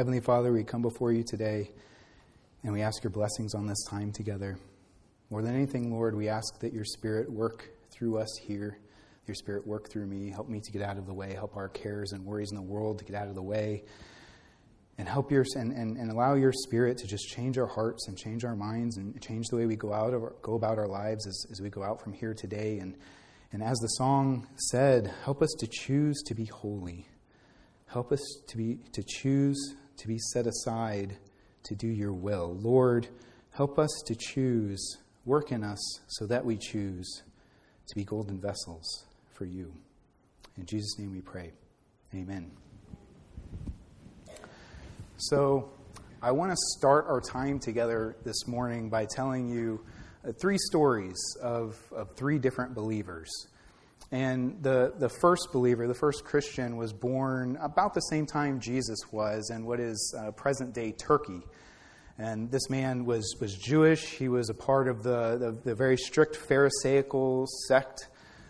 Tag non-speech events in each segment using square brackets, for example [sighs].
Heavenly Father, we come before you today and we ask your blessings on this time together. More than anything, Lord, we ask that your Spirit work through us here. Your Spirit work through me. Help me to get out of the way. Help our cares and worries in the world to get out of the way. And help your and, and, and allow your Spirit to just change our hearts and change our minds and change the way we go out of our, go about our lives as, as we go out from here today. And and as the song said, help us to choose to be holy. Help us to be to choose to be set aside to do your will. Lord, help us to choose, work in us so that we choose to be golden vessels for you. In Jesus' name we pray. Amen. So, I want to start our time together this morning by telling you uh, three stories of, of three different believers. And the, the first believer, the first Christian, was born about the same time Jesus was in what is uh, present day Turkey. And this man was, was Jewish. He was a part of the, the, the very strict Pharisaical sect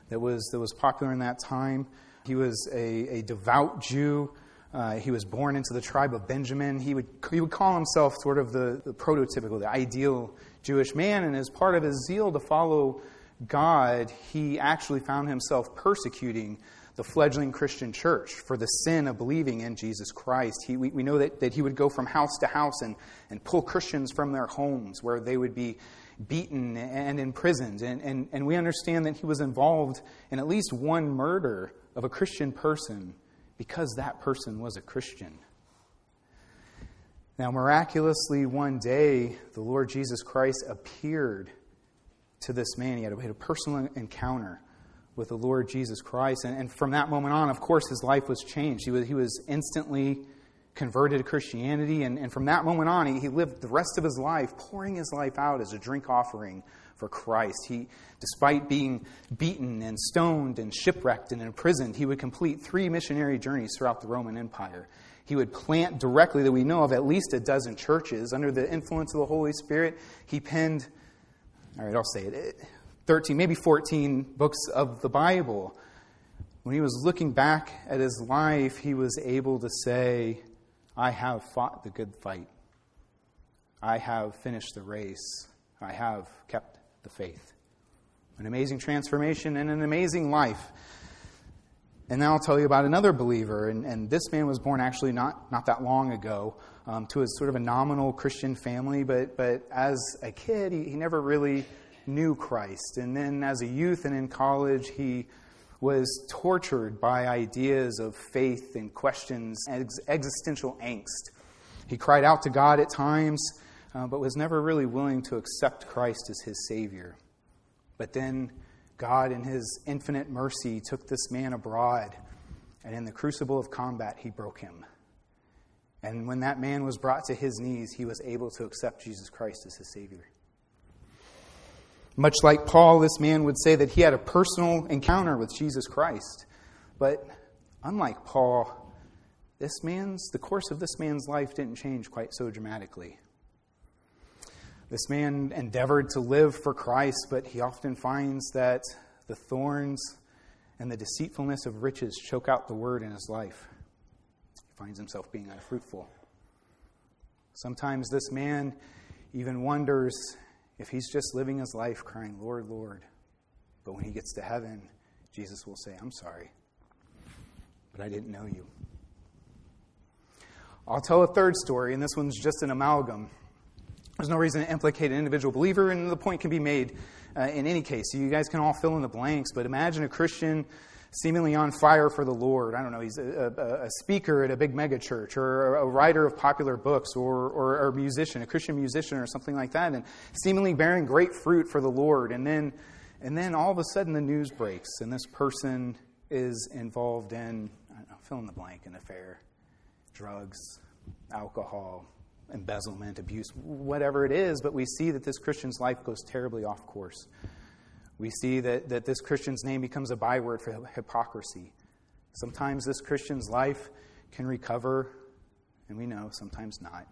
that was, that was popular in that time. He was a, a devout Jew. Uh, he was born into the tribe of Benjamin. He would, he would call himself sort of the, the prototypical, the ideal Jewish man, and as part of his zeal to follow God, he actually found himself persecuting the fledgling Christian church for the sin of believing in Jesus Christ. He, we, we know that, that he would go from house to house and, and pull Christians from their homes where they would be beaten and imprisoned. And, and, and we understand that he was involved in at least one murder of a Christian person because that person was a Christian. Now, miraculously, one day, the Lord Jesus Christ appeared to this man. He had a, personal encounter with the Lord Jesus Christ. And, and, from that moment on, of course, his life was changed. He was, he was instantly converted to Christianity. And, and from that moment on, he, he lived the rest of his life pouring his life out as a drink offering for Christ. He, despite being beaten and stoned and shipwrecked and imprisoned, he would complete three missionary journeys throughout the Roman Empire. He would plant directly, that we know of, at least a dozen churches. Under the influence of the Holy Spirit, he penned, all right, I'll say it, eh, 13, maybe 14 books of the Bible. When he was looking back at his life, he was able to say, I have fought the good fight. I have finished the race. I have kept the faith. An amazing transformation and an amazing life. And now I'll tell you about another believer. And, and this man was born actually not, not that long ago um, to a sort of a nominal Christian family, but, but as a kid, he, he never really knew Christ. And then as a youth and in college, he was tortured by ideas of faith and questions, ex- existential angst. He cried out to God at times, uh, but was never really willing to accept Christ as his Savior. But then God, in his infinite mercy, took this man abroad, and in the crucible of combat, he broke him. And when that man was brought to his knees, he was able to accept Jesus Christ as his Savior. Much like Paul, this man would say that he had a personal encounter with Jesus Christ. But unlike Paul, this man's the course of this man's life didn't change quite so dramatically. This man endeavored to live for Christ, but he often finds that the thorns and the deceitfulness of riches choke out the word in his life. Finds himself being unfruitful. Sometimes this man even wonders if he's just living his life crying, Lord, Lord. But when he gets to heaven, Jesus will say, I'm sorry, but I didn't know you. I'll tell a third story, and this one's just an amalgam. There's no reason to implicate an individual believer, and the point can be made uh, in any case. You guys can all fill in the blanks, but imagine a Christian seemingly on fire for the Lord. I don't know, he's a, a, a speaker at a big megachurch, or a writer of popular books, or, or, or, a musician, a Christian musician, or something like that, and seemingly bearing great fruit for the Lord. And then, and then all of a sudden the news breaks, and this person is involved in, I don't know, fill in the blank, an affair, drugs, alcohol, embezzlement, abuse, whatever it is, but we see that this Christian's life goes terribly off course. We see that, that this Christian's name becomes a byword for hypocrisy. Sometimes this Christian's life can recover, and we know sometimes not.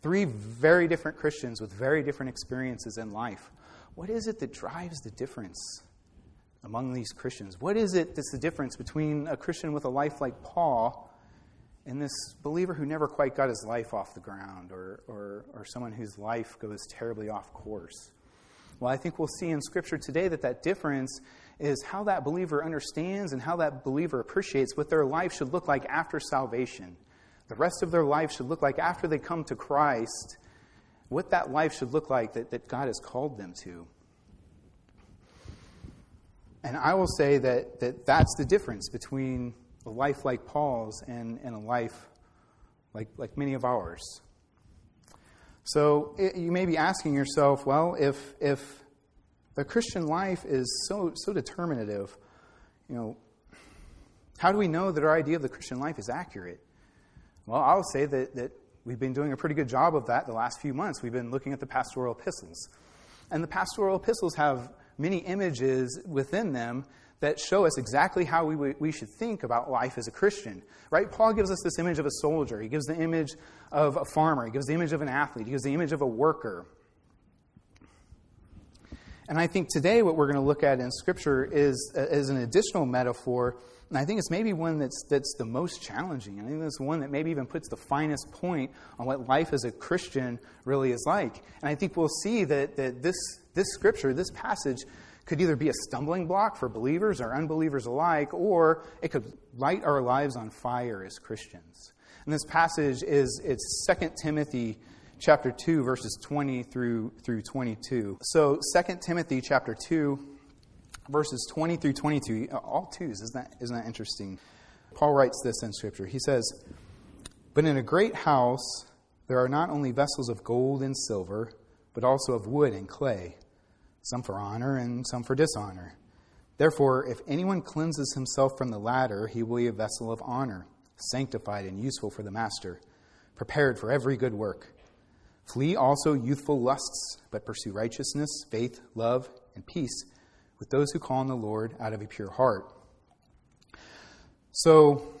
Three very different Christians with very different experiences in life. What is it that drives the difference among these Christians? What is it that's the difference between a Christian with a life like Paul and this believer who never quite got his life off the ground or, or, or someone whose life goes terribly off course? Well, I think we'll see in Scripture today that that difference is how that believer understands and how that believer appreciates what their life should look like after salvation. The rest of their life should look like after they come to Christ, what that life should look like that, that God has called them to. And I will say that, that that's the difference between a life like Paul's and, and a life like, like many of ours. So it, you may be asking yourself, well, if, if the Christian life is so, so determinative, you know, how do we know that our idea of the Christian life is accurate? Well, I'll say that, that we've been doing a pretty good job of that the last few months. We've been looking at the pastoral epistles. And the pastoral epistles have many images within them that show us exactly how we, we should think about life as a Christian. Right? Paul gives us this image of a soldier. He gives the image of a farmer. He gives the image of an athlete. He gives the image of a worker. And I think today what we're going to look at in Scripture is, is an additional metaphor, and I think it's maybe one that's, that's the most challenging. I think it's one that maybe even puts the finest point on what life as a Christian really is like. And I think we'll see that, that this, this Scripture, this passage, could either be a stumbling block for believers or unbelievers alike, or it could light our lives on fire as Christians. And this passage is it's 2 Timothy chapter 2 verses 20 through through 22. So 2 Timothy chapter 2 verses 20 through 22, all twos, isn't that isn't that interesting? Paul writes this in scripture. He says, "But in a great house there are not only vessels of gold and silver, but also of wood and clay." Some for honor and some for dishonor. Therefore, if anyone cleanses himself from the latter, he will be a vessel of honor, sanctified and useful for the master, prepared for every good work. Flee also youthful lusts, but pursue righteousness, faith, love, and peace with those who call on the Lord out of a pure heart. So,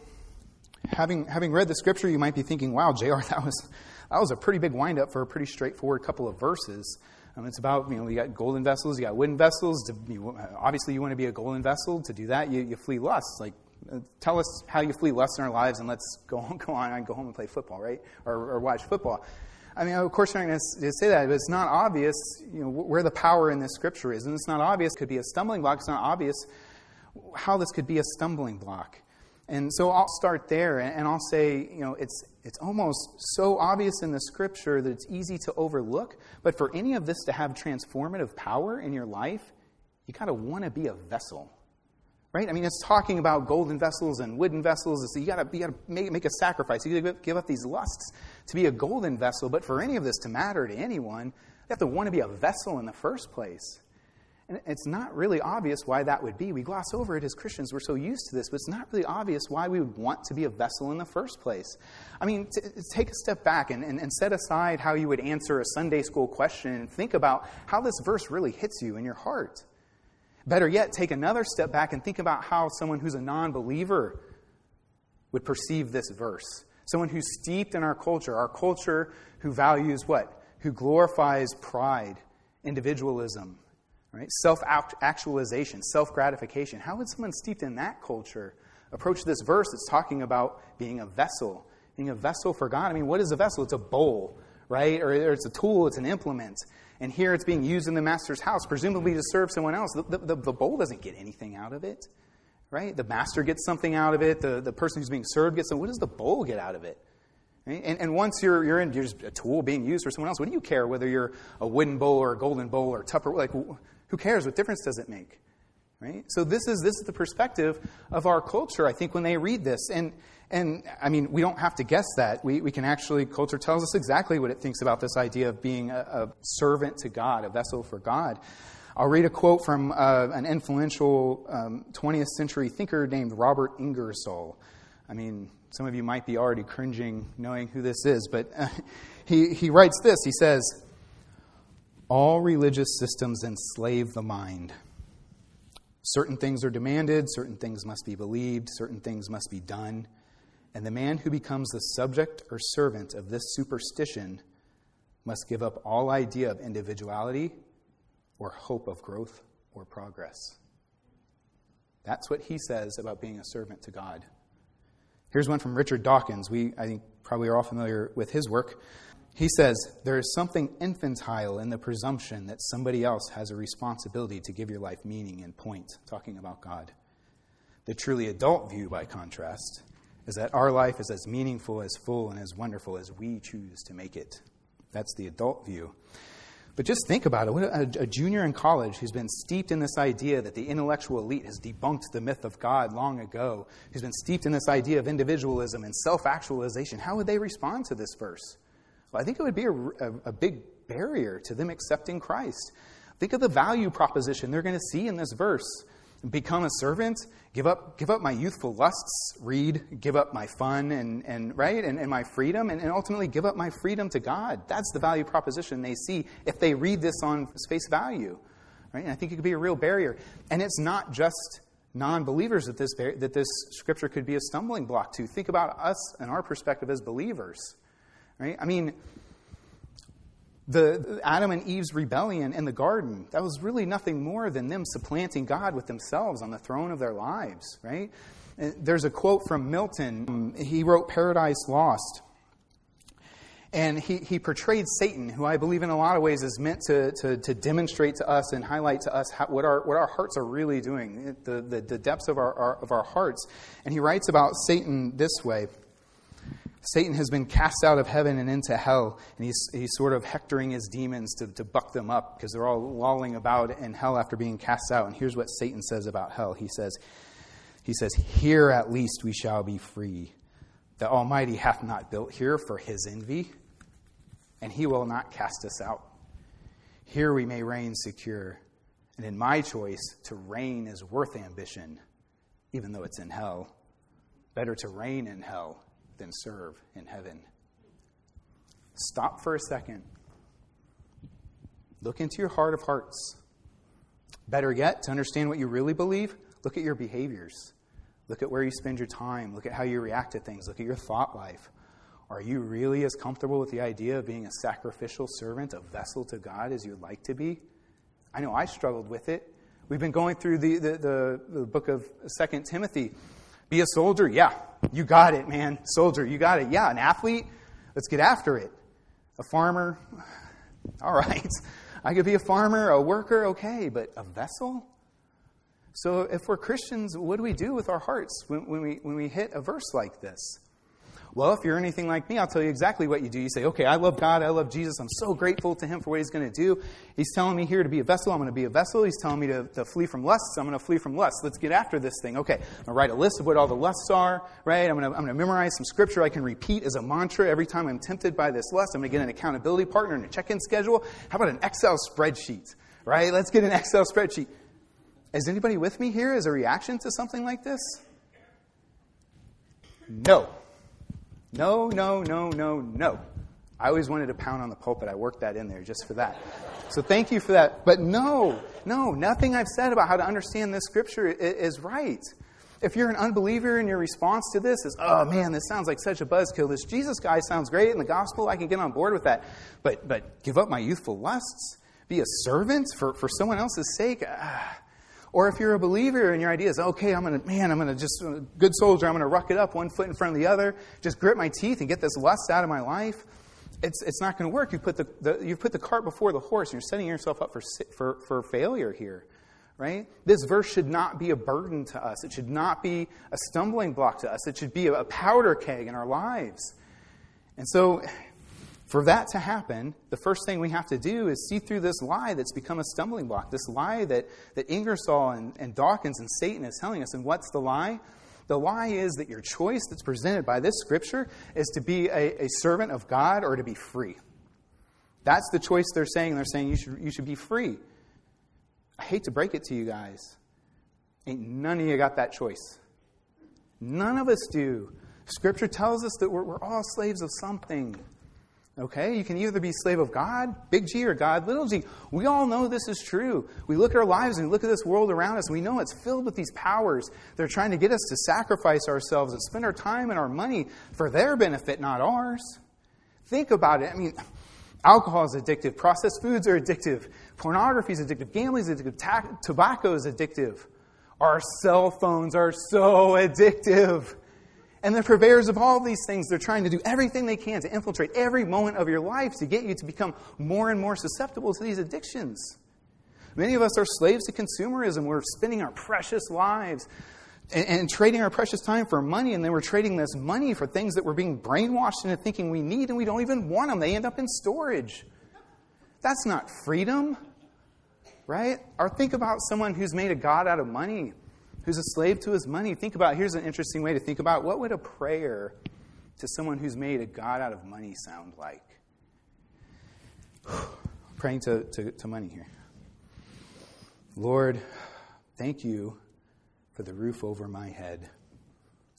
having, having read the scripture, you might be thinking, wow, JR, [laughs] that was, that was a pretty big windup for a pretty straightforward couple of verses. Um, it's about, you know, you got golden vessels, you got wooden vessels. To, you, obviously, you want to be a golden vessel. To do that, you, you flee lust. Like, uh, tell us how you flee lust in our lives, and let's go on, [laughs] go on and go home and play football, right? Or, or watch football. I mean, of course, you're not going to say that, but it's not obvious, you know, where the power in this scripture is. And it's not obvious. Could be a stumbling block. It's not obvious how this could be a stumbling block. And so I'll start there, and I'll say, you know, it's, it's almost so obvious in the scripture that it's easy to overlook. But for any of this to have transformative power in your life, you got to want to be a vessel. Right? I mean, it's talking about golden vessels and wooden vessels. It's, you got to you got to make, make a sacrifice. You got to give up these lusts to be a golden vessel. But for any of this to matter to anyone, you have to want to be a vessel in the first place. And it's not really obvious why that would be. We gloss over it as Christians. We're so used to this, but it's not really obvious why we would want to be a vessel in the first place. I mean, t- take a step back and, and, and set aside how you would answer a Sunday school question and think about how this verse really hits you in your heart. Better yet, take another step back and think about how someone who's a non believer would perceive this verse. Someone who's steeped in our culture, our culture who values what? Who glorifies pride, individualism, right? Self actualization, self gratification. How would someone steeped in that culture approach this verse that's talking about being a vessel? Being a vessel for God. I mean, what is a vessel? It's a bowl, right? Or, it's a tool, it's an implement. And here it's being used in the master's house, presumably to serve someone else. The, the, the bowl doesn't get anything out of it, right? The master gets something out of it. The, the person who's being served gets something. What does the bowl get out of it? Right? And, and once you're, you're in, you're just a tool being used for someone else, what do you care whether you're a wooden bowl or a golden bowl or a Tupper? Like, who cares? What difference does it make? Right? So this is this is the perspective of our culture, I think, when they read this. And and I mean, we don't have to guess that. We, we can actually, culture tells us exactly what it thinks about this idea of being a, a servant to God, a vessel for God. I'll read a quote from uh, an influential um, 20th century thinker named Robert Ingersoll. I mean, some of you might be already cringing knowing who this is, but uh, [laughs] he, he writes this. He says, all religious systems enslave the mind. Certain things are demanded, certain things must be believed, certain things must be done. And the man who becomes the subject or servant of this superstition must give up all idea of individuality or hope of growth or progress. That's what he says about being a servant to God. Here's one from Richard Dawkins. We, I think, probably are all familiar with his work. He says, There is something infantile in the presumption that somebody else has a responsibility to give your life meaning and point, talking about God. The truly adult view, by contrast, is that our life is as meaningful, as full, and as wonderful as we choose to make it. That's the adult view. But just think about it. A, junior in college who's been steeped in this idea that the intellectual elite has debunked the myth of God long ago, who's been steeped in this idea of individualism and self actualization, how would they respond to this verse? Well, I think it would be a, a, a big barrier to them accepting Christ. Think of the value proposition they're going to see in this verse become a servant, give up, give up my youthful lusts, read, give up my fun and, and right, and, and my freedom, and, and ultimately give up my freedom to God. That's the value proposition they see if they read this on face value. Right? And I think it could be a real barrier. And it's not just non-believers that this, that this scripture could be a stumbling block to. Think about us and our perspective as believers. Right? I mean, the Adam and Eve's rebellion in the garden, that was really nothing more than them supplanting God with themselves on the throne of their lives, right? Uh, there's a quote from Milton. He wrote Paradise Lost. And he, he portrayed Satan, who I believe in a lot of ways is meant to, to, to demonstrate to us and highlight to us how, what, our, what our hearts are really doing, the, the, the depths of our, our, of our hearts. And he writes about Satan this way Satan has been cast out of heaven and into hell, and he's, he's sort of hectoring his demons to, to buck them up because they're all lolling about in hell after being cast out. And here's what Satan says about hell. He says, he says, Here at least we shall be free. The Almighty hath not built here for his envy, and he will not cast us out. Here we may reign secure. And in my choice, to reign is worth ambition, even though it's in hell. Better to reign in hell than serve in heaven. Stop for a second. Look into your heart of hearts. Better yet, to understand what you really believe, look at your behaviors. Look at where you spend your time. Look at how you react to things. Look at your thought life. Are you really as comfortable with the idea of being a sacrificial servant, a vessel to God, as you'd like to be? I know I struggled with it. We've been going through the, the, the, the book of Second Timothy. Be a soldier? Yeah. You got it, man. Soldier, you got it. Yeah. An athlete? Let's get after it. A farmer? [sighs] All right. [laughs] I could be a farmer, a worker, okay, but a vessel? So if we're Christians, what do we do with our hearts when, when, we, when we hit a verse like this? Well, if you're anything like me, I'll tell you exactly what you do. You say, okay, I love God. I love Jesus. I'm so grateful to Him for what He's going to do. He's telling me here to be a vessel. I'm going to be a vessel. He's telling me to, to flee from lusts. I'm going to flee from lusts. Let's get after this thing. Okay, I'm going to write a list of what all the lusts are, right? I'm going, to, I'm going to memorize some scripture I can repeat as a mantra every time I'm tempted by this lust. I'm going to get an accountability partner and a check in schedule. How about an Excel spreadsheet, right? Let's get an Excel spreadsheet. Is anybody with me here as a reaction to something like this? No. No, no, no, no, no. I always wanted to pound on the pulpit. I worked that in there just for that. So thank you for that. But no, no, nothing I've said about how to understand this scripture is right. If you're an unbeliever and your response to this is, oh man, this sounds like such a buzzkill. This Jesus guy sounds great in the gospel. I can get on board with that. But, but give up my youthful lusts? Be a servant for, for someone else's sake? Ah, or if you're a believer and your idea is, okay, I'm going to, man, I'm going to just, uh, good soldier, I'm going to ruck it up one foot in front of the other, just grit my teeth and get this lust out of my life, it's, it's not going to work. You put the, the, you've put the cart before the horse and you're setting yourself up for, for, for failure here, right? This verse should not be a burden to us. It should not be a stumbling block to us. It should be a powder keg in our lives. And so for that to happen, the first thing we have to do is see through this lie that's become a stumbling block, this lie that, that Ingersoll and, and Dawkins and Satan is telling us. And what's the lie? The lie is that your choice that's presented by this scripture is to be a, a servant of God or to be free. That's the choice they're saying. They're saying you should, you should be free. I hate to break it to you guys. Ain't none of you got that choice. None of us do. Scripture tells us that we're, we're all slaves of something. Okay? You can either be slave of God, big G, or God, little g. We all know this is true. We look at our lives and we look at this world around us, and we know it's filled with these powers. They're trying to get us to sacrifice ourselves and spend our time and our money for their benefit, not ours. Think about it. I mean, alcohol is addictive, processed foods are addictive, pornography is addictive, gambling is addictive, tobacco is addictive. Our cell phones are so addictive. And the purveyors of all these things, they're trying to do everything they can to infiltrate every moment of your life to get you to become more and more susceptible to these addictions. Many of us are slaves to consumerism. We're spending our precious lives and, and, trading our precious time for money, and then we're trading this money for things that we're being brainwashed into thinking we need, and we don't even want them. They end up in storage. That's not freedom, right? Or think about someone who's made a God out of money who's a slave to his money. Think about here's an interesting way to think about what would a prayer to someone who's made a God out of money sound like? [sighs] Praying to, to, to money here. Lord, thank you for the roof over my head,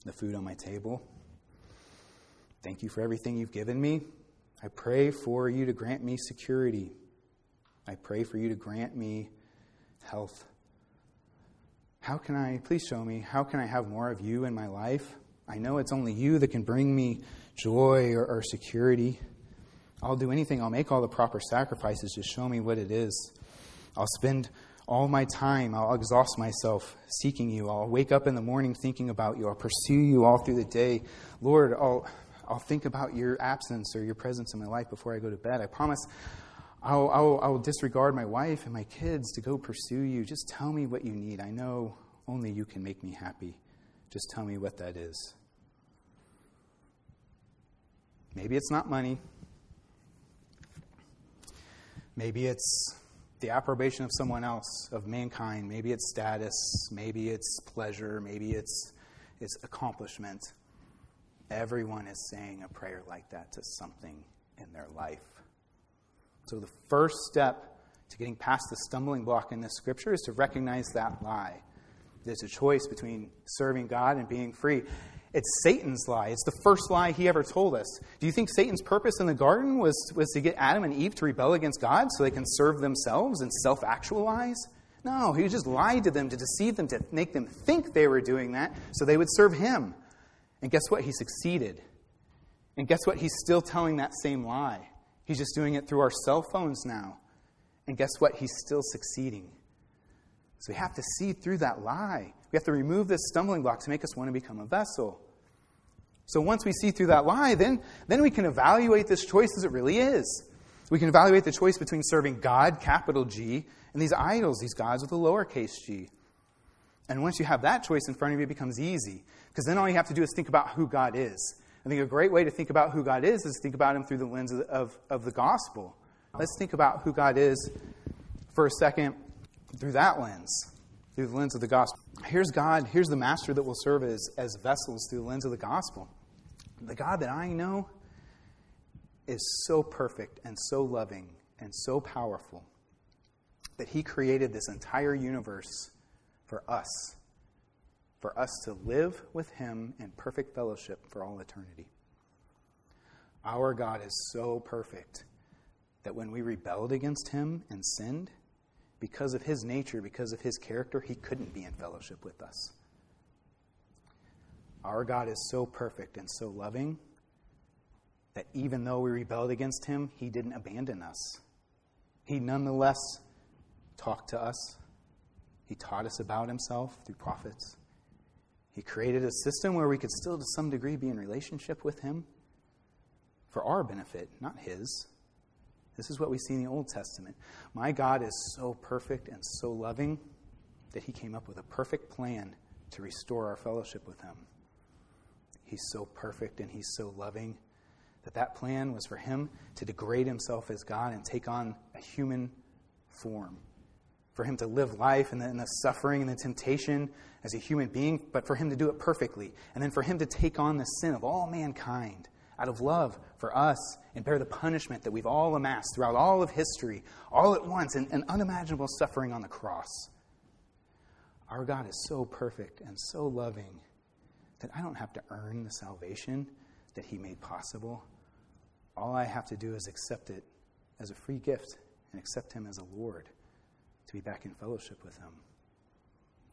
the food on my table. Thank you for everything you've given me. I pray for you to grant me security. I pray for you to grant me health. How can I, please show me, how can I have more of you in my life? I know it's only you that can bring me joy or, or security. I'll do anything, I'll make all the proper sacrifices. Just show me what it is. I'll spend all my time, I'll exhaust myself seeking you. I'll wake up in the morning thinking about you. I'll pursue you all through the day. Lord, I'll, I'll think about your absence or your presence in my life before I go to bed. I promise I'll, I'll, I'll disregard my wife and my kids to go pursue you. Just tell me what you need. I know only you can make me happy. Just tell me what that is. Maybe it's not money. Maybe it's the approbation of someone else, of mankind. Maybe it's status. Maybe it's pleasure. Maybe it's, it's accomplishment. Everyone is saying a prayer like that to something in their life. So, the first step to getting past the stumbling block in this scripture is to recognize that lie. There's a choice between serving God and being free. It's Satan's lie. It's the first lie he ever told us. Do you think Satan's purpose in the garden was, was to get Adam and Eve to rebel against God so they can serve themselves and self actualize? No, he just lied to them to deceive them, to make them think they were doing that so they would serve him. And guess what? He succeeded. And guess what? He's still telling that same lie. He's just doing it through our cell phones now. And guess what? He's still succeeding. So we have to see through that lie. We have to remove this stumbling block to make us want to become a vessel. So once we see through that lie, then, then we can evaluate this choice as it really is. We can evaluate the choice between serving God, capital G, and these idols, these gods with a lowercase g. And once you have that choice in front of you, it becomes easy. Because then all you have to do is think about who God is. I think a great way to think about who God is is think about Him through the lens of, of, of the gospel. Let's think about who God is for a second through that lens, through the lens of the gospel. Here's God, here's the master that will serve as, as vessels through the lens of the gospel. The God that I know is so perfect and so loving and so powerful that He created this entire universe for us for us to live with Him in perfect fellowship for all eternity. Our God is so perfect that when we rebelled against Him and sinned, because of His nature, because of His character, He couldn't be in fellowship with us. Our God is so perfect and so loving that even though we rebelled against Him, He didn't abandon us. He nonetheless talked to us. He taught us about Himself through prophets. He created a system where we could still, to some degree, be in relationship with Him for our benefit, not His. This is what we see in the Old Testament. My God is so perfect and so loving that He came up with a perfect plan to restore our fellowship with Him. He's so perfect and He's so loving that that plan was for Him to degrade Himself as God and take on a human form for him to live life and the, the, suffering and the temptation as a human being, but for him to do it perfectly. And then for him to take on the sin of all mankind out of love for us and bear the punishment that we've all amassed throughout all of history, all at once, and unimaginable suffering on the cross. Our God is so perfect and so loving that I don't have to earn the salvation that he made possible. All I have to do is accept it as a free gift and accept him as a Lord to be back in fellowship with Him.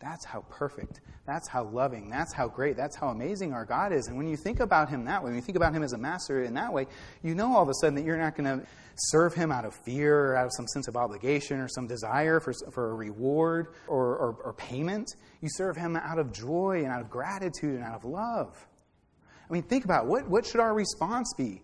That's how perfect, that's how loving, that's how great, that's how amazing our God is. And when you think about Him that way, when you think about Him as a master in that way, you know all of a sudden that you're not going to serve Him out of fear or out of some sense of obligation or some desire for, for a reward or, or, or payment. You serve Him out of joy and out of gratitude and out of love. I mean, think about it. what what should our response be?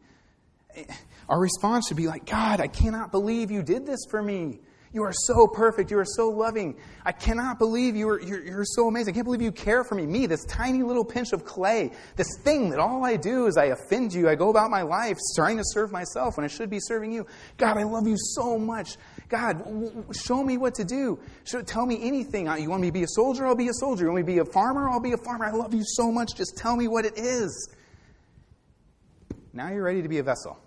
Eh, our response should be like, God, I cannot believe you did this for me. You are so perfect. You are so loving. I cannot believe you are, you're, you're so amazing. I can't believe you care for me. Me, this tiny little pinch of clay, this thing that all I do is I offend you. I go about my life trying to serve myself when I should be serving you. God, I love you so much. God, w- show me what to do. Show, tell me anything. You want me to be a soldier? I'll be a soldier. You want me to be a farmer? I'll be a farmer. I love you so much. Just tell me what it is. Now you're ready to be a vessel.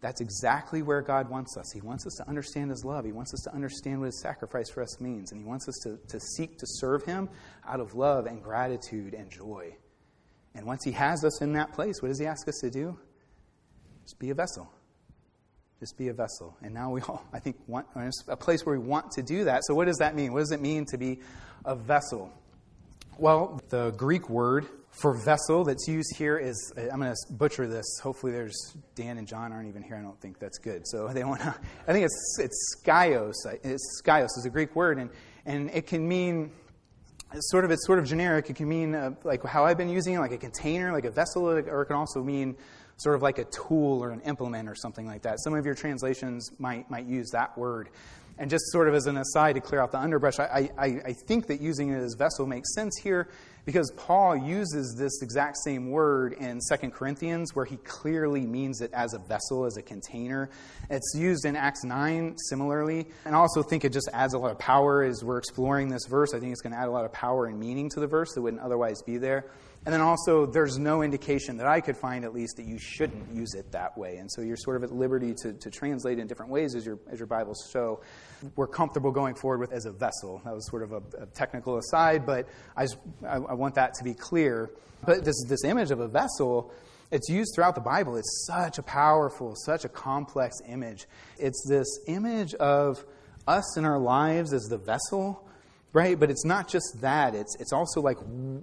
That's exactly where God wants us. He wants us to understand His love. He wants us to understand what His sacrifice for us means. And He wants us to, to seek to serve Him out of love and gratitude and joy. And once He has us in that place, what does He ask us to do? Just be a vessel. Just be a vessel. And now we all, [laughs] I think, want a place where we want to do that. So, what does that mean? What does it mean to be a vessel? Well, the Greek word for vessel that's used here is I'm going to butcher this. Hopefully, there's Dan and John aren't even here. I don't think that's good. So [laughs] they want to. I think it's it's skios. It's skyos is a Greek word, and and it can mean it's sort of it's sort of generic. It can mean uh, like how I've been using it, like a container, like a vessel, or it can also mean sort of like a tool or an implement or something like that. Some of your translations might might use that word. And just sort of as an aside to clear out the underbrush, I, I, I think that using it as vessel makes sense here because Paul uses this exact same word in 2 Corinthians, where he clearly means it as a vessel, as a container. It's used in Acts 9 similarly. And I also think it just adds a lot of power as we're exploring this verse. I think it's going to add a lot of power and meaning to the verse that wouldn't otherwise be there. And then also, there's no indication that I could find, at least, that you shouldn't use it that way. And so you're sort of at liberty to, to translate in different ways as your, as your Bibles show. We're comfortable going forward with as a vessel. That was sort of a, a technical aside, but I, I, I want that to be clear. But this, this image of a vessel, it's used throughout the Bible. It's such a powerful, such a complex image. It's this image of us in our lives as the vessel right? But it's not just that. It's, it's also like,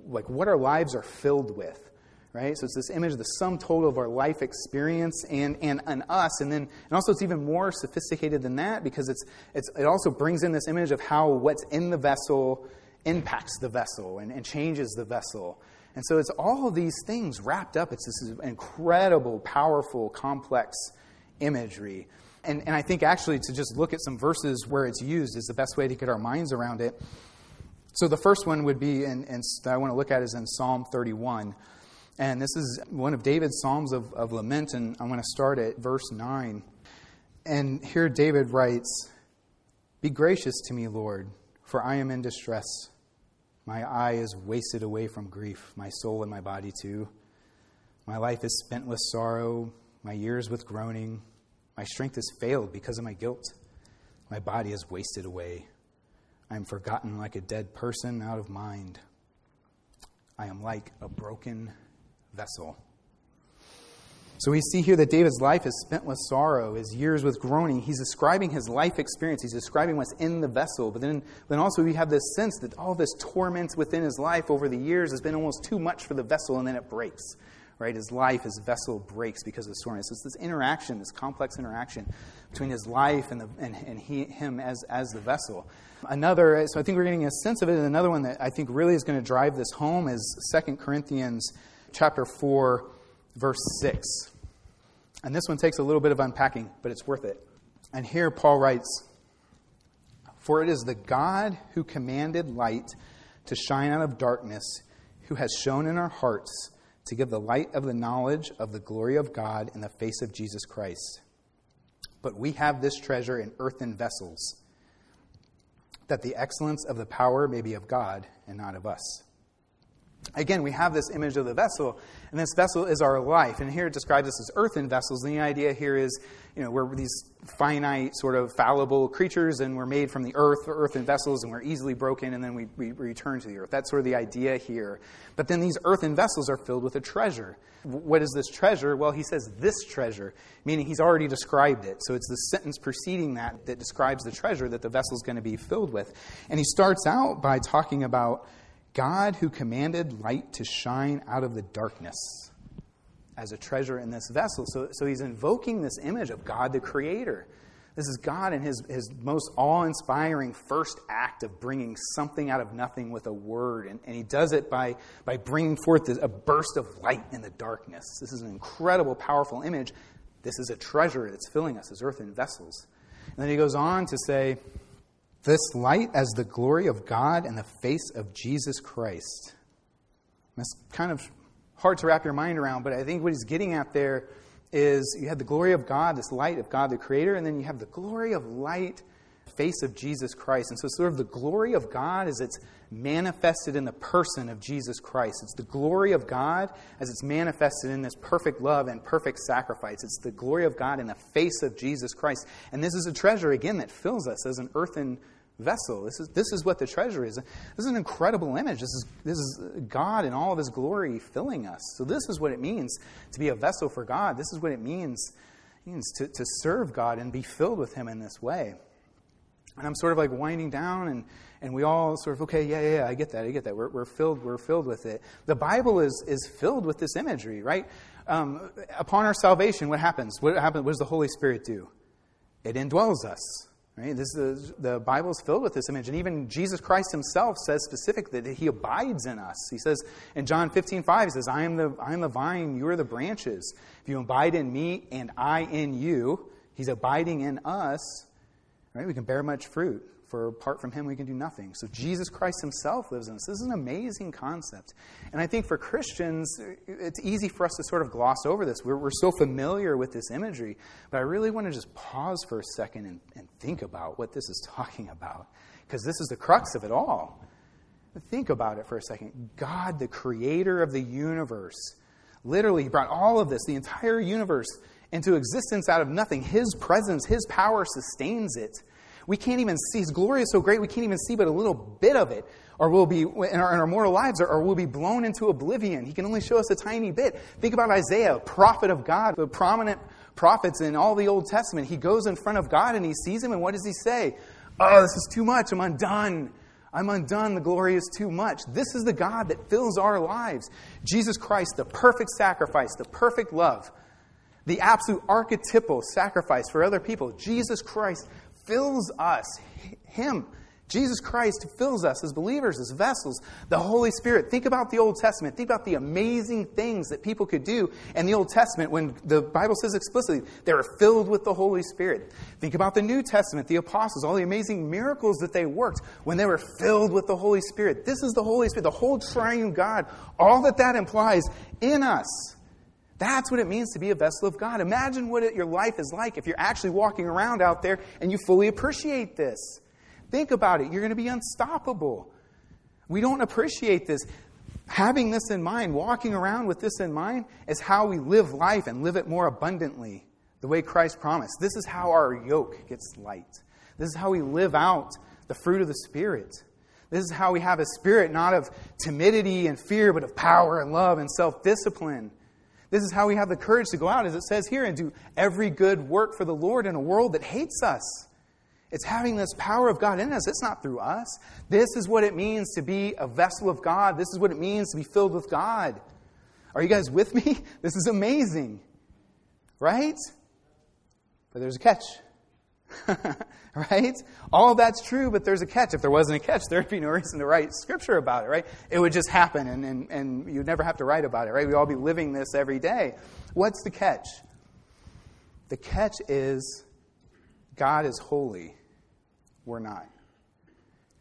like what our lives are filled with, right? So it's this image of the sum total of our life experience and, and, and us. And then and also it's even more sophisticated than that because it's, it's, it also brings in this image of how what's in the vessel impacts the vessel and, and changes the vessel. And so it's all these things wrapped up. It's this incredible, powerful, complex imagery and, and I think actually to just look at some verses where it's used is the best way to get our minds around it. So the first one would be, and that I want to look at is in Psalm 31. And this is one of David's Psalms of, of lament, and I'm going to start at verse 9. And here David writes, Be gracious to me, Lord, for I am in distress. My eye is wasted away from grief, my soul and my body too. My life is spent with sorrow, my years with groaning. My strength has failed because of my guilt. My body has wasted away. I am forgotten like a dead person out of mind. I am like a broken vessel. So we see here that David's life is spent with sorrow, his years with groaning. He's describing his life experience. He's describing what's in the vessel. But then, then also we have this sense that all this torment within his life over the years has been almost too much for the vessel, and then it breaks right? His life, his vessel breaks because of the soreness. It's this interaction, this complex interaction between his life and, the, and, and he, him as, as the vessel. Another, so I think we're getting a sense of it. And another one that I think really is going to drive this home is 2 Corinthians chapter 4, verse 6. And this one takes a little bit of unpacking, but it's worth it. And here Paul writes, For it is the God who commanded light to shine out of darkness, who has shown in our hearts to give the light of the knowledge of the glory of God in the face of Jesus Christ. But we have this treasure in earthen vessels, that the excellence of the power may be of God and not of us. Again, we have this image of the vessel, and this vessel is our life. And here it describes us as earthen vessels. And the idea here is, you know, we're these finite, sort of fallible creatures, and we're made from the earth, earthen vessels, and we're easily broken, and then we, we return to the earth. That's sort of the idea here. But then these earthen vessels are filled with a treasure. What is this treasure? Well, he says this treasure, meaning he's already described it. So it's the sentence preceding that that describes the treasure that the vessel is going to be filled with. And he starts out by talking about God who commanded light to shine out of the darkness as a treasure in this vessel. So, so he's invoking this image of God the Creator, This is God in his, his most awe inspiring first act of bringing something out of nothing with a word. And, and he does it by, by bringing forth a burst of light in the darkness. This is an incredible, powerful image. This is a treasure that's filling us as earthen vessels. And then he goes on to say, This light as the glory of God and the face of Jesus Christ. That's kind of hard to wrap your mind around, but I think what he's getting at there is you have the glory of God, this light of God the Creator, and then you have the glory of light, face of Jesus Christ. And so, it's sort of the glory of God as it's manifested in the person of Jesus Christ. It's the glory of God as it's manifested in this perfect love and perfect sacrifice. It's the glory of God in the face of Jesus Christ. And this is a treasure, again, that fills us as an earthen vessel. This is, this is what the treasure is. This is an incredible image. This is, this is God in all of his glory filling us. So, this is what it means to be a vessel for God. This is what it means, means to, to serve God and be filled with him in this way. And I'm sort of like winding down, and, and we all sort of, okay, yeah, yeah, yeah, I get that, I get that. We're, we're, filled, we're filled with it. The Bible is, is filled with this imagery, right? Um, upon our salvation, what happens? What happens? What does the Holy Spirit do? It indwells us. Right? This is, the Bible is filled with this image. And even Jesus Christ himself says specifically that he abides in us. He says in John 15, 5, he says, I am, the, I am the vine, you are the branches. If you abide in me and I in you, he's abiding in us, right? We can bear much fruit for apart from him we can do nothing. So Jesus Christ himself lives in us. This is an amazing concept. And I think for Christians, it's easy for us to sort of gloss over this. We're, we're so familiar with this imagery, but I really want to just pause for a second and, and think about what this is [laughs] talking about, because this is the crux of it all. Think about it for a second. God, the creator of the universe, literally brought all of this, the entire universe, into existence out of nothing. His presence, His power sustains it. We can't even see, His glory is so great, we can't even see but a little bit of it, or we'll be, in our, in our mortal lives, or, or we'll be blown into oblivion. He can only show us a tiny bit. Think about Isaiah, prophet of God, the prominent prophets in all the Old Testament. He goes in front of God and he sees him, and what does he say? Oh, this is too much. I'm undone. I'm undone. The glory is too much. This is the God that fills our lives. Jesus Christ, the perfect sacrifice, the perfect love, the absolute archetypal sacrifice for other people. Jesus Christ fills us. Him, Jesus Christ, fills us as believers, as vessels. The Holy Spirit. Think about the Old Testament. Think about the amazing things that people could do in the Old Testament when the Bible says explicitly they were filled with the Holy Spirit. Think about the New Testament, the apostles, all the amazing miracles that they worked when they were filled with the Holy Spirit. This is the Holy Spirit, the whole triune God. All that that implies in us. That's what it means to be a vessel of God. Imagine what it, your life is like if you're actually walking around out there and you fully appreciate this. Think about it. You're going to be unstoppable. We don't appreciate this. Having this in mind, walking around with this in mind, is how we live life and live it more abundantly, the way Christ promised. This is how our yoke gets light. This is how we live out the fruit of the Spirit. This is how we have a spirit not of timidity and fear, but of power and love and self discipline. This is how we have the courage to go out, as it says here, and do every good work for the Lord in a world that hates us. It's having this power of God in us. It's not through us. This is what it means to be a vessel of God. This is what it means to be filled with God. Are you guys with me? [laughs] This is amazing. Right? But there's a catch. [laughs] right? All that's true, but there's a catch. If there wasn't a catch, [laughs] there'd be no reason to write scripture about it, right? It would just happen and, and, and you'd never have to write about it, right? We'd all be living this every day. What's the catch? The catch is God is holy. We're not.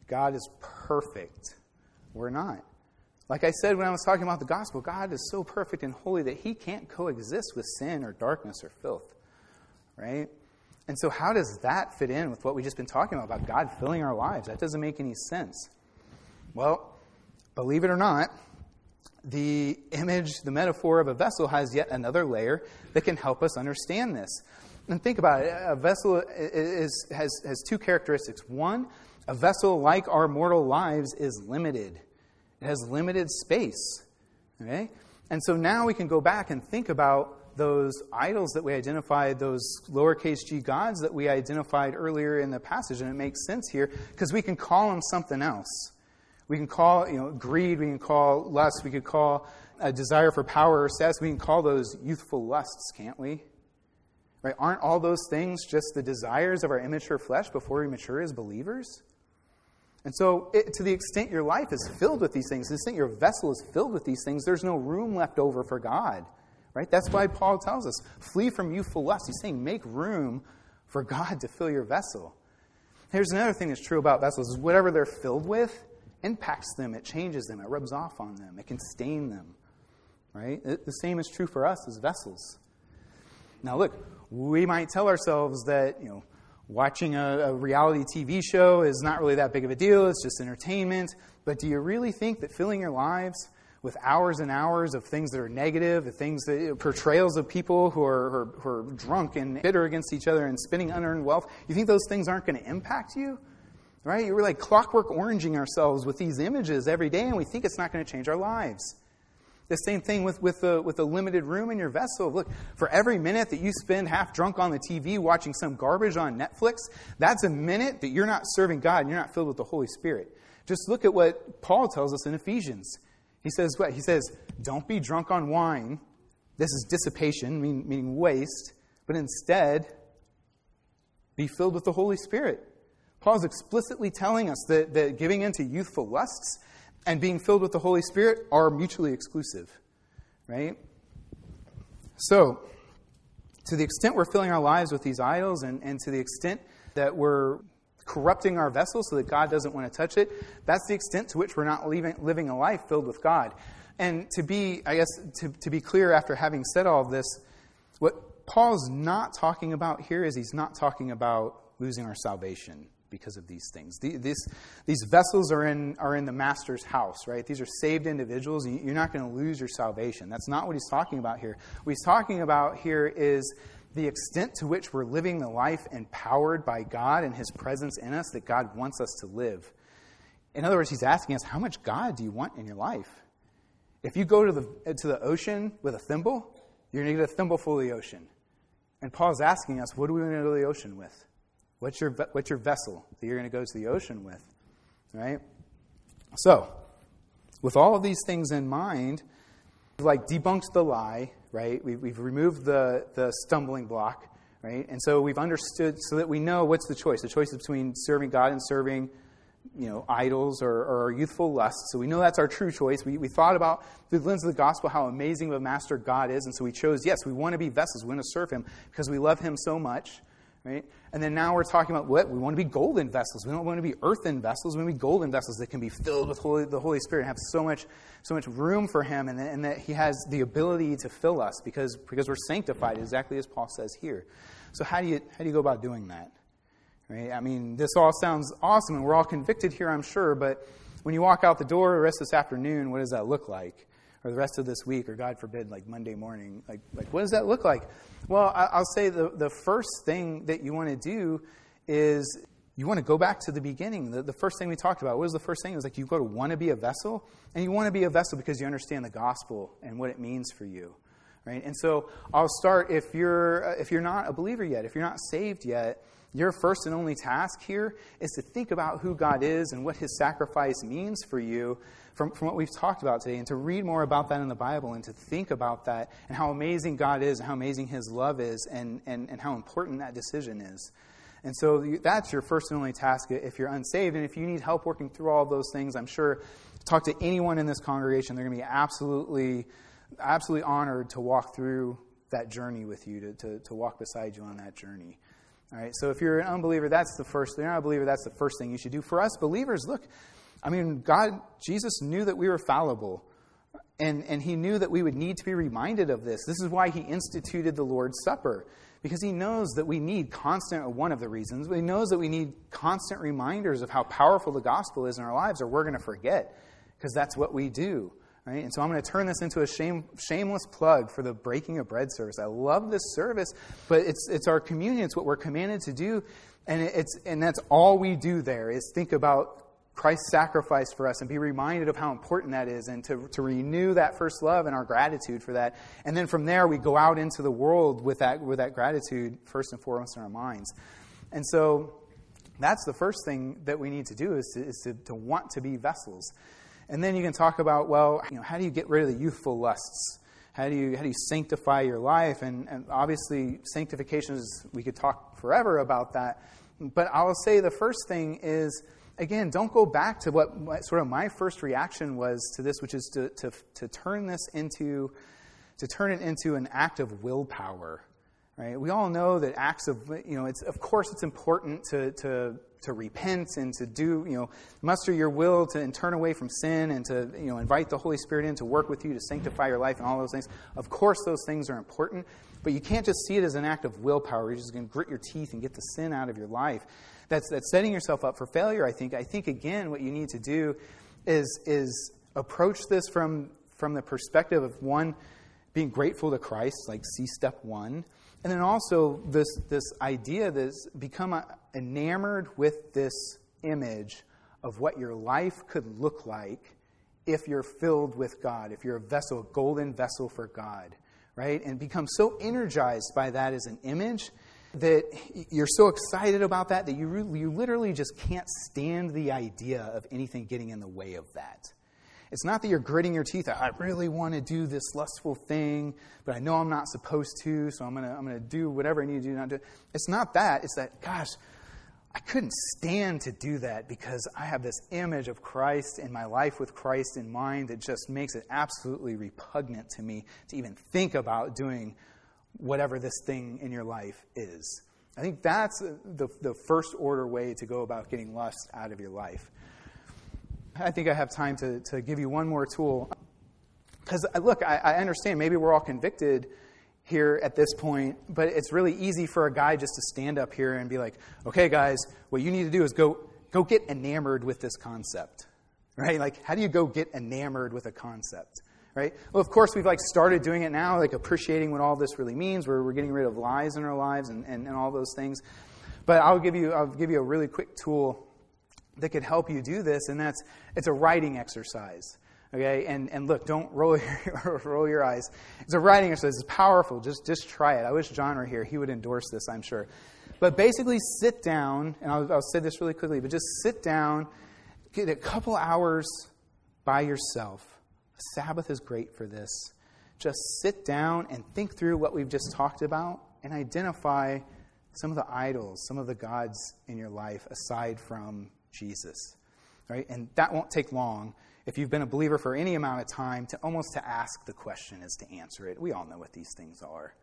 God is perfect. We're not. Like I said when I was talking about the gospel, God is so perfect and holy that he can't coexist with sin or darkness or filth. Right? And so, how does that fit in with what we've just been talking about, about God filling our lives? That doesn't make any sense. Well, believe it or not, the image, the metaphor of a vessel has yet another layer that can help us understand this. And think about it a vessel is, has, has two characteristics. One, a vessel like our mortal lives is limited, it has limited space. Okay? And so now we can go back and think about those idols that we identified, those lowercase g gods that we identified earlier in the passage, and it makes sense here because we can call them something else. We can call, you know, greed, we can call lust, we could call a desire for power or status, we can call those youthful lusts, can't we? Right? Aren't all those things just the desires of our immature flesh before we mature as believers? And so, it, to the extent your life is filled with these things, the extent your vessel is filled with these things, there's no room left over for God. Right? That's why Paul tells us, flee from youthful lust. He's saying, make room for God to fill your vessel. Here's another thing that's true about vessels is whatever they're filled with impacts them, it changes them, it rubs off on them, it can stain them. Right? The same is true for us as vessels. Now look, we might tell ourselves that, you know, watching a, a, reality TV show is not really that big of a deal, it's just entertainment. But do you really think that filling your lives with hours and hours of things that are negative, the things that portrayals of people who are, who are, drunk and bitter against each other and spending unearned wealth, you think those things aren't going to impact you? Right? You're like clockwork oranging ourselves with these images every day, and we think it's not going to change our lives. The same thing with, with, the, with the limited room in your vessel. Look, for every minute that you spend half drunk on the TV watching some garbage on Netflix, that's a minute that you're not serving God and you're not filled with the Holy Spirit. Just look at what Paul tells us in Ephesians. He says what? He says, Don't be drunk on wine. This is dissipation, meaning, waste, but instead, be filled with the Holy Spirit. Paul's explicitly telling us that, that giving in to youthful lusts and being filled with the Holy Spirit are mutually exclusive, right? So, to the extent we're filling our lives with these idols, and, and to the extent that we're corrupting our vessel so that God doesn't want to touch it, that's the extent to which we're not living, living a life filled with God. And to be, I guess, to, to be clear after having said all of this, what Paul's not talking about here is he's not talking about losing our salvation because of these things. These, these vessels are in, are in the master's house, right? These are saved individuals. You're not going to lose your salvation. That's not what he's talking about here. What he's talking about here is the extent to which we're living the life empowered by God and his presence in us that God wants us to live. In other words, he's asking us, how much God do you want in your life? If you go to the, to the ocean with a thimble, you're going to get a thimble full of the ocean. And Paul's asking us, what do we want to go to the ocean with? What's your, what's your vessel that you're going to go to the ocean with? Right? So, with all of these things in mind, like debunked the lie, right? We've, we've removed the, the stumbling block, right? And so we've understood so that we know what's the choice. The choice is between serving God and serving, you know, idols or, or youthful lusts. So we know that's our true choice. We, we thought about through the lens of the gospel how amazing of a master God is, and so we chose, yes, we want to be vessels. We want to serve him because we love him so much. Right? And then now we're talking about what? We want to be golden vessels. We don't want to be earthen vessels. We want to be golden vessels that can be filled with Holy, the Holy Spirit and have so much, so much room for Him and, and that He has the ability to fill us because, because we're sanctified, exactly as Paul says here. So, how do, you, how do you go about doing that? Right? I mean, this all sounds awesome and we're all convicted here, I'm sure, but when you walk out the door the rest of this afternoon, what does that look like? Or the rest of this week, or God forbid, like Monday morning? Like, like what does that look like? Well, I'll say the, the first thing that you want to do is you want to go back to the beginning. The, the first thing we talked about, what was the first thing? It was like you go to want to be a vessel, and you want to be a vessel because you understand the gospel and what it means for you. Right? And so I'll start if you're uh, if you're not a believer yet, if you're not saved yet, your first and only task here is to think about who God is and what his sacrifice means for you from, from what we've talked about today, and to read more about that in the Bible and to think about that and how amazing God is and how amazing his love is and, and, and how important that decision is. And so that's your first and only task if you're unsaved. And if you need help working through all those things, I'm sure talk to anyone in this congregation. They're going to be absolutely, absolutely honored to walk through that journey with you, to, to, to walk beside you on that journey. All right, so if you're an unbeliever, that's the first. If you're not a believer, that's the first thing you should do. For us believers, look, I mean, God, Jesus knew that we were fallible, and, and He knew that we would need to be reminded of this. This is why He instituted the Lord's Supper, because He knows that we need constant, one of the reasons, He knows that we need constant reminders of how powerful the gospel is in our lives, or we're going to forget, because that's what we do. Right? And so I'm going to turn this into a shame, shameless plug for the breaking of bread service. I love this service, but it's, it's our communion. It's what we're commanded to do. And, it's, and that's all we do there is think about Christ's sacrifice for us and be reminded of how important that is and to, to renew that first love and our gratitude for that. And then from there, we go out into the world with that, with that gratitude first and foremost in our minds. And so that's the first thing that we need to do is to, is to, to want to be vessels. And then you can talk about, well, you know, how do you get rid of the youthful lusts? How do you, how do you sanctify your life? And, and obviously, sanctification is, we could talk forever about that. But I will say the first thing is, again, don't go back to what, sort of my first reaction was to this, which is to, to, to turn this into, to turn it into an act of willpower. Right? We all know that acts of, you know, it's, of course it's important to, to, to repent and to do, you know, muster your will to and turn away from sin and to, you know, invite the Holy Spirit in to work with you to sanctify your life and all those things. Of course those things are important, but you can't just see it as an act of willpower. You're just going to grit your teeth and get the sin out of your life. That's, that's setting yourself up for failure, I think. I think, again, what you need to do is, is approach this from, from the perspective of one, being grateful to Christ, like see step one, and then also this, this idea that's become enamored with this image of what your life could look like if you're filled with God, if you're a vessel, a golden vessel for God, right? And become so energized by that as an image that you're so excited about that that you, you literally just can't stand the idea of anything getting in the way of that. It's not that you're gritting your teeth. I really want to do this lustful thing, but I know I'm not supposed to, so I'm going to, I'm to do whatever I need to do. Not do. It's not that. It's that, gosh, I couldn't stand to do that because I have this image of Christ in my life with Christ in mind that just makes it absolutely repugnant to me to even think about doing whatever this thing in your life is. I think that's the, the first order way to go about getting lust out of your life. I think I have time to, to give you one more tool. Because, uh, look, I, I understand maybe we're all convicted here at this point, but it's really easy for a guy just to stand up here and be like, okay, guys, what you need to do is go, go get enamored with this concept. Right? Like, how do you go get enamored with a concept? Right? Well, of course, we've like started doing it now, like appreciating what all this really means. We're, we're getting rid of lies in our lives and, and, and all those things. But I'll give you, I'll give you a really quick tool that could help you do this, and that's it's a writing exercise. Okay, and, and look, don't roll [laughs] your, roll your eyes. It's a writing exercise. It's powerful. Just, just try it. I wish John were here. He would endorse this, I'm sure. But basically, sit down, and I'll, I'll say this really quickly, but just sit down, get a couple hours by yourself. Sabbath is great for this. Just sit down and think through what we've just talked about and identify some of the idols, some of the gods in your life aside from Jesus. Right? And that won't take long if you've been a believer for any amount of time to almost to ask the question is to answer it. We all know what these things are.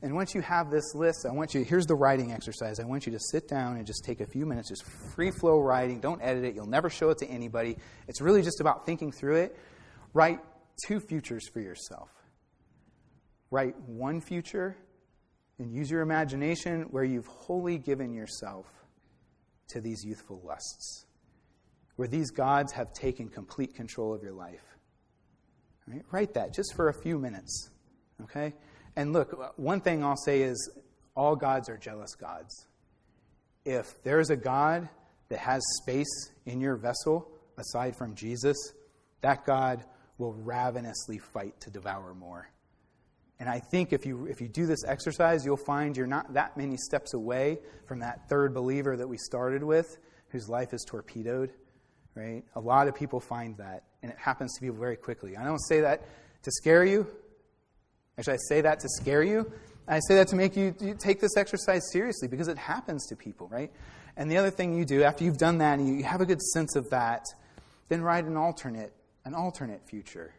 And once you have this list, I want you, here's the writing exercise. I want you to sit down and just take a few minutes, just free flow writing. Don't edit it. You'll never show it to anybody. It's really just about thinking through it. Write two futures for yourself. Write one future and use your imagination where you've wholly given yourself to these youthful lusts, where these gods have taken complete control of your life. Right? Write that just for a few minutes. Okay? And look, one thing I'll say is all gods are jealous gods. If there's a God that has space in your vessel aside from Jesus, that God will ravenously fight to devour more. And I think if you, if you do this exercise, you'll find you're not that many steps away from that third believer that we started with, whose life is torpedoed, right? A lot of people find that, and it happens to people very quickly. I don't say that to scare you. Actually, I say that to scare you. I say that to make you, you take this exercise seriously because it happens to people, right? And the other thing you do after you've done that and you have a good sense of that, then write an alternate, an alternate future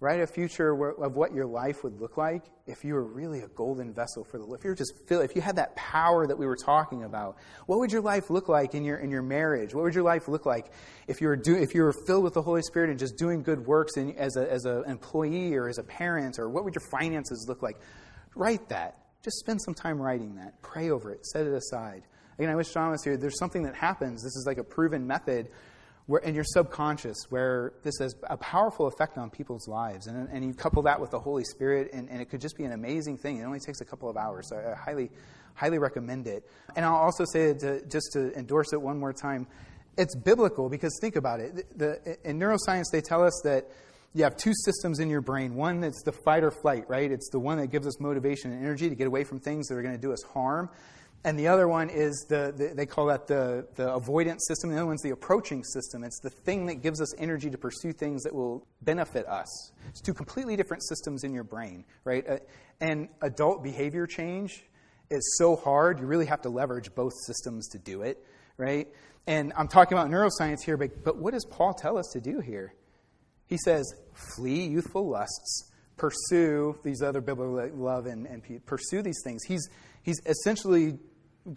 right? a future of what your life would look like if you were really a golden vessel for the Lord. If you were just fill, if you had that power that we were talking about, what would your life look like in your in your marriage? What would your life look like if you were do, if you were filled with the Holy Spirit and just doing good works in, as a as an employee or as a parent or what would your finances look like? Write that. Just spend some time writing that. Pray over it. Set it aside. Again, I wish John was here. There's something that happens. This is like a proven method where, in your subconscious, where this has a powerful effect on people's lives. And, and you couple that with the Holy Spirit, and, and it could just be an amazing thing. It only takes a couple of hours. So I highly, highly recommend it. And I'll also say, to, just to endorse it one more time, it's biblical because think about it. The, in neuroscience, they tell us that you have two systems in your brain. One that's the fight or flight, right? It's the one that gives us motivation and energy to get away from things that are going to do us harm. And the other one is the, the, they call that the, the avoidance system. The other one's the approaching system. It's the thing that gives us energy to pursue things that will benefit us. It's two completely different systems in your brain, right? Uh, and adult behavior change is so hard, you really have to leverage both systems to do it, right? And I'm talking about neuroscience here, but, but what does Paul tell us to do here? He says, flee youthful lusts, pursue these other biblical love and, and pursue these things. He's, he's essentially,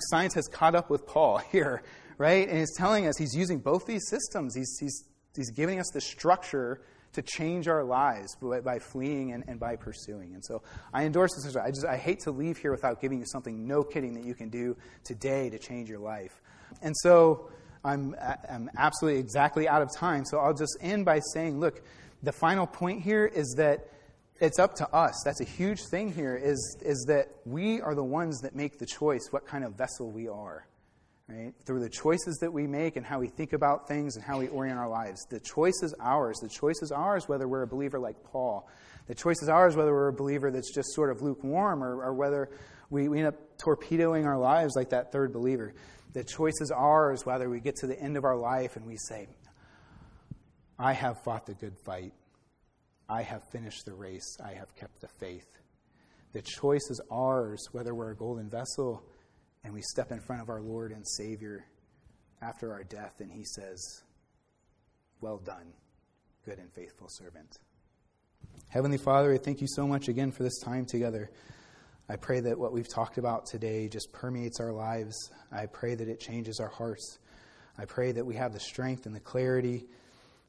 science has caught up with Paul [laughs] here, right? And he's telling us he's using both these systems. He's, he's, he's giving us the structure to change our lives by, by fleeing and, and, by pursuing. And so I endorse this. I just I hate to leave here without giving you something, no kidding, that you can do today to change your life. And so I'm, I'm absolutely exactly out of time. So I'll just end by saying, look, the final point here is that it's up to us. That's a huge thing here is, is that we are the ones that make the choice what kind of vessel we are. Right? Through the choices that we make and how we think about things and how we orient our lives. The choice is ours. The choice is ours whether we're a believer like Paul. The choice is ours whether we're a believer that's just sort of lukewarm or, or whether we, we end up torpedoing our lives like that third believer. The choice is ours whether we get to the end of our life and we say, I have fought the good fight. I have finished the race. I have kept the faith. The choice is ours whether we're a golden vessel and we step in front of our Lord and Savior after our death and He says, Well done, good and faithful servant. Heavenly Father, I thank you so much again for this time together. I pray that what we've talked about today just permeates our lives. I pray that it changes our hearts. I pray that we have the strength and the clarity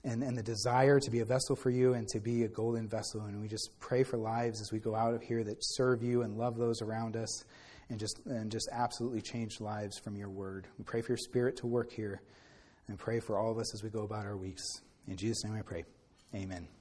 and, and the desire to be a vessel for you and to be a golden vessel. And we just pray for lives as we go out of here that serve you and love those around us and just, and just absolutely change lives from your word. We pray for your spirit to work here and pray for all of us as we go about our weeks. In Jesus' name I pray. Amen.